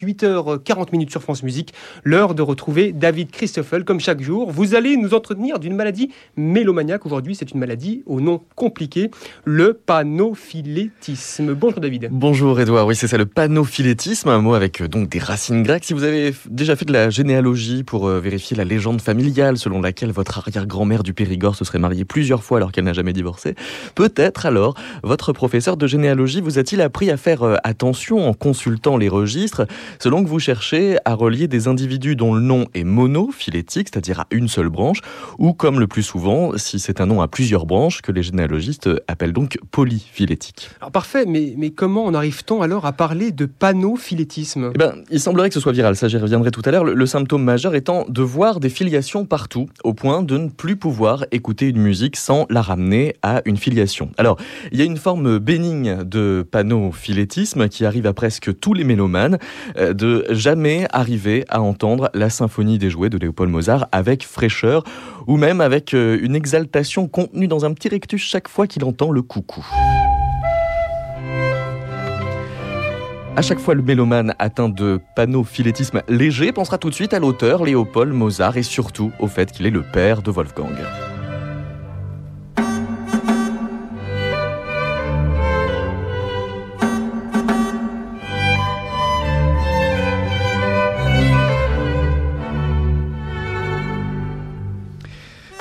8h40 minutes sur France Musique, l'heure de retrouver David Christoffel comme chaque jour. Vous allez nous entretenir d'une maladie mélomaniaque. Aujourd'hui, c'est une maladie au nom compliqué, le panophylétisme. Bonjour David. Bonjour Edouard, oui c'est ça le panophylétisme, un mot avec euh, donc des racines grecques. Si vous avez déjà fait de la généalogie pour euh, vérifier la légende familiale selon laquelle votre arrière-grand-mère du Périgord se serait mariée plusieurs fois alors qu'elle n'a jamais divorcé, peut-être alors votre professeur de généalogie vous a-t-il appris à faire euh, attention en consultant les registres selon que vous cherchez à relier des individus dont le nom est monophylétique, c'est-à-dire à une seule branche, ou comme le plus souvent, si c'est un nom à plusieurs branches, que les généalogistes appellent donc polyphylétique. Alors parfait, mais, mais comment en arrive-t-on alors à parler de panophylétisme? Eh ben, Il semblerait que ce soit viral, ça j'y reviendrai tout à l'heure, le, le symptôme majeur étant de voir des filiations partout, au point de ne plus pouvoir écouter une musique sans la ramener à une filiation. Alors, il y a une forme bénigne de panophylétisme qui arrive à presque tous les mélomanes, de jamais arriver à entendre la symphonie des jouets de Léopold Mozart avec fraîcheur ou même avec euh, une exaltation contenue dans un petit rectus chaque fois qu'il entend le coucou. À chaque fois, le mélomane atteint de panophylétisme léger pensera tout de suite à l'auteur Léopold Mozart et surtout au fait qu'il est le père de Wolfgang.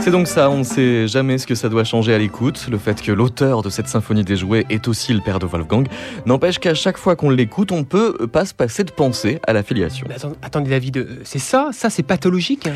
C'est donc ça, on ne sait jamais ce que ça doit changer à l'écoute. Le fait que l'auteur de cette symphonie des jouets est aussi le père de Wolfgang n'empêche qu'à chaque fois qu'on l'écoute, on peut pas se passer de pensée à la filiation. Mais attendez David, euh, c'est ça? Ça c'est pathologique?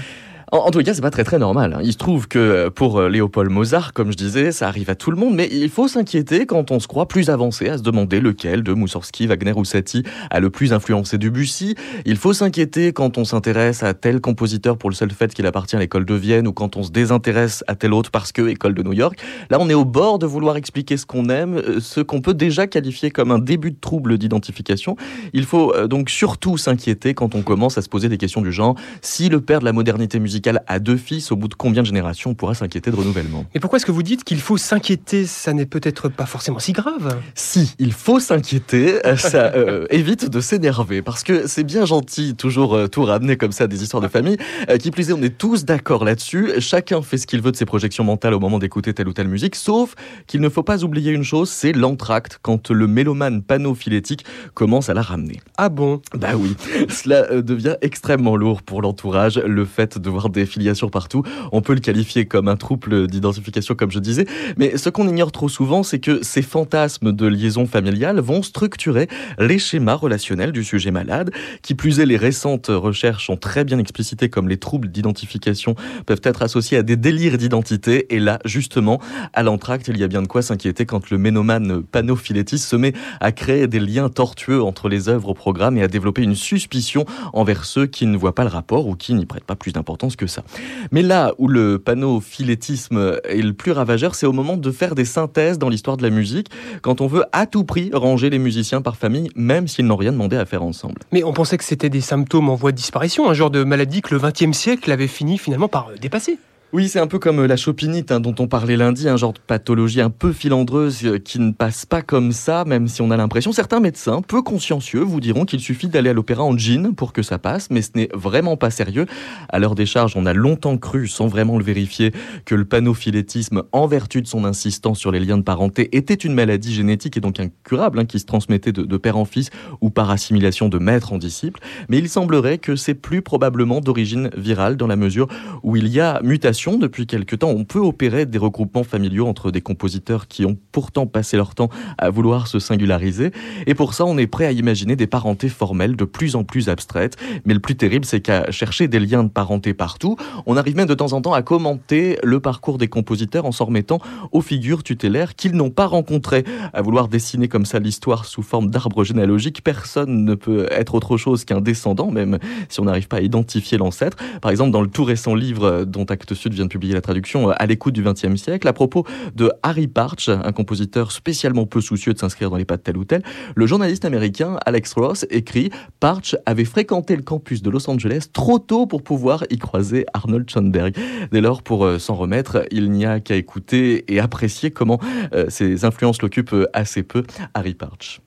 En, en, tout cas, c'est pas très très normal. Hein. Il se trouve que euh, pour euh, Léopold Mozart, comme je disais, ça arrive à tout le monde, mais il faut s'inquiéter quand on se croit plus avancé, à se demander lequel de Moussorski, Wagner ou Satie a le plus influencé Debussy. Il faut s'inquiéter quand on s'intéresse à tel compositeur pour le seul fait qu'il appartient à l'école de Vienne ou quand on se désintéresse à tel autre parce que école de New York. Là, on est au bord de vouloir expliquer ce qu'on aime, euh, ce qu'on peut déjà qualifier comme un début de trouble d'identification. Il faut donc surtout s'inquiéter quand on commence à se poser des questions du genre si le père de la modernité musicale a deux fils, au bout de combien de générations on pourra s'inquiéter de renouvellement? Mais pourquoi est-ce que vous dites qu'il faut s'inquiéter? Ça n'est peut-être pas forcément si grave. Si, il faut s'inquiéter, ça euh, évite de s'énerver, parce que c'est bien gentil toujours euh, tout ramener comme ça des histoires de famille. Euh, qui plus est, on est tous d'accord là-dessus. Chacun fait ce qu'il veut de ses projections mentales au moment d'écouter telle ou telle musique, sauf qu'il ne faut pas oublier une chose, c'est l'entracte quand le mélomane panophylétique commence à la ramener. Ah bon? Bah oui, cela devient extrêmement lourd pour l'entourage, le fait de voir des filiations partout. On peut le qualifier comme un trouble d'identification, comme je disais. Mais ce qu'on ignore trop souvent, c'est que ces fantasmes de liaison familiale vont structurer les schémas relationnels du sujet malade. Qui plus est, les récentes recherches ont très bien explicité comme les troubles d'identification peuvent être associés à des délires d'identité. Et là, justement, à l'entracte, il y a bien de quoi s'inquiéter quand le ménomane panophylétiste se met à créer des liens tortueux entre les œuvres au programme et à développer une suspicion envers ceux qui ne voient pas le rapport ou qui n'y prêtent pas plus d'importance que ça. Mais là où le panophylétisme est le plus ravageur, c'est au moment de faire des synthèses dans l'histoire de la musique, quand on veut à tout prix ranger les musiciens par famille, même s'ils n'ont rien demandé à faire ensemble. Mais on pensait que c'était des symptômes en voie de disparition, un genre de maladie que le XXe siècle avait fini finalement par dépasser. Oui, c'est un peu comme la chopinite hein, dont on parlait lundi, un genre de pathologie un peu filandreuse euh, qui ne passe pas comme ça, même si on a l'impression. Certains médecins, peu consciencieux, vous diront qu'il suffit d'aller à l'opéra en jean pour que ça passe, mais ce n'est vraiment pas sérieux. À l'heure des charges, on a longtemps cru, sans vraiment le vérifier, que le panophylétisme, en vertu de son insistance sur les liens de parenté, était une maladie génétique et donc incurable, hein, qui se transmettait de, de père en fils ou par assimilation de maître en disciple. Mais il semblerait que c'est plus probablement d'origine virale dans la mesure où il y a mutation depuis quelque temps. On peut opérer des regroupements familiaux entre des compositeurs qui ont pourtant passé leur temps à vouloir se singulariser. Et pour ça, on est prêt à imaginer des parentés formelles de plus en plus abstraites. Mais le plus terrible, c'est qu'à chercher des liens de parenté partout, on arrive même de temps en temps à commenter le parcours des compositeurs en s'en remettant aux figures tutélaires qu'ils n'ont pas rencontrées. À vouloir dessiner comme ça l'histoire sous forme d'arbre généalogique, personne ne peut être autre chose qu'un descendant, même si on n'arrive pas à identifier l'ancêtre. Par exemple, dans le tout récent livre dont Actes Sud vient de publier la traduction euh, à l'écoute du XXe siècle, à propos de Harry Partch, un compositeur spécialement peu soucieux de s'inscrire dans les pas de tel ou tel, le journaliste américain Alex Ross écrit Partch avait fréquenté le campus de Los Angeles trop tôt pour pouvoir y croiser Arnold Schoenberg. Dès lors, pour euh, s'en remettre, il n'y a qu'à écouter et apprécier comment euh, ses influences l'occupent assez peu, Harry Partch.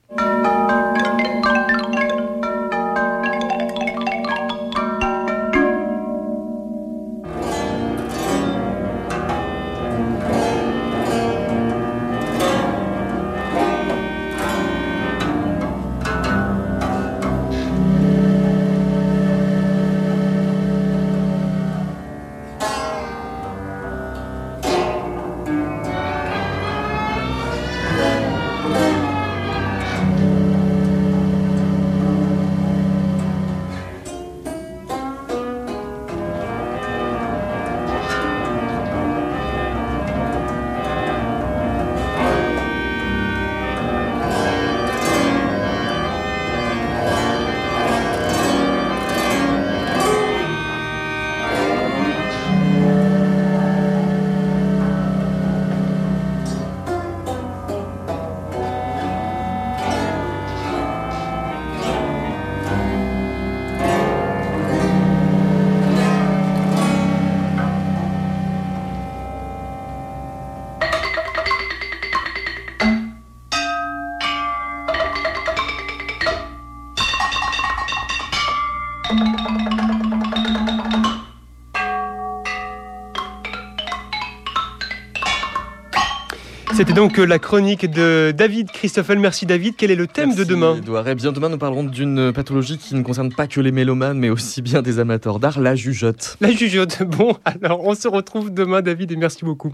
C'était donc euh, la chronique de David Christoffel. Merci David. Quel est le thème de demain Edouard. Eh bien demain, nous parlerons d'une pathologie qui ne concerne pas que les mélomanes, mais aussi bien des amateurs d'art, la jugeote. La jugeote. Bon, alors on se retrouve demain David et merci beaucoup.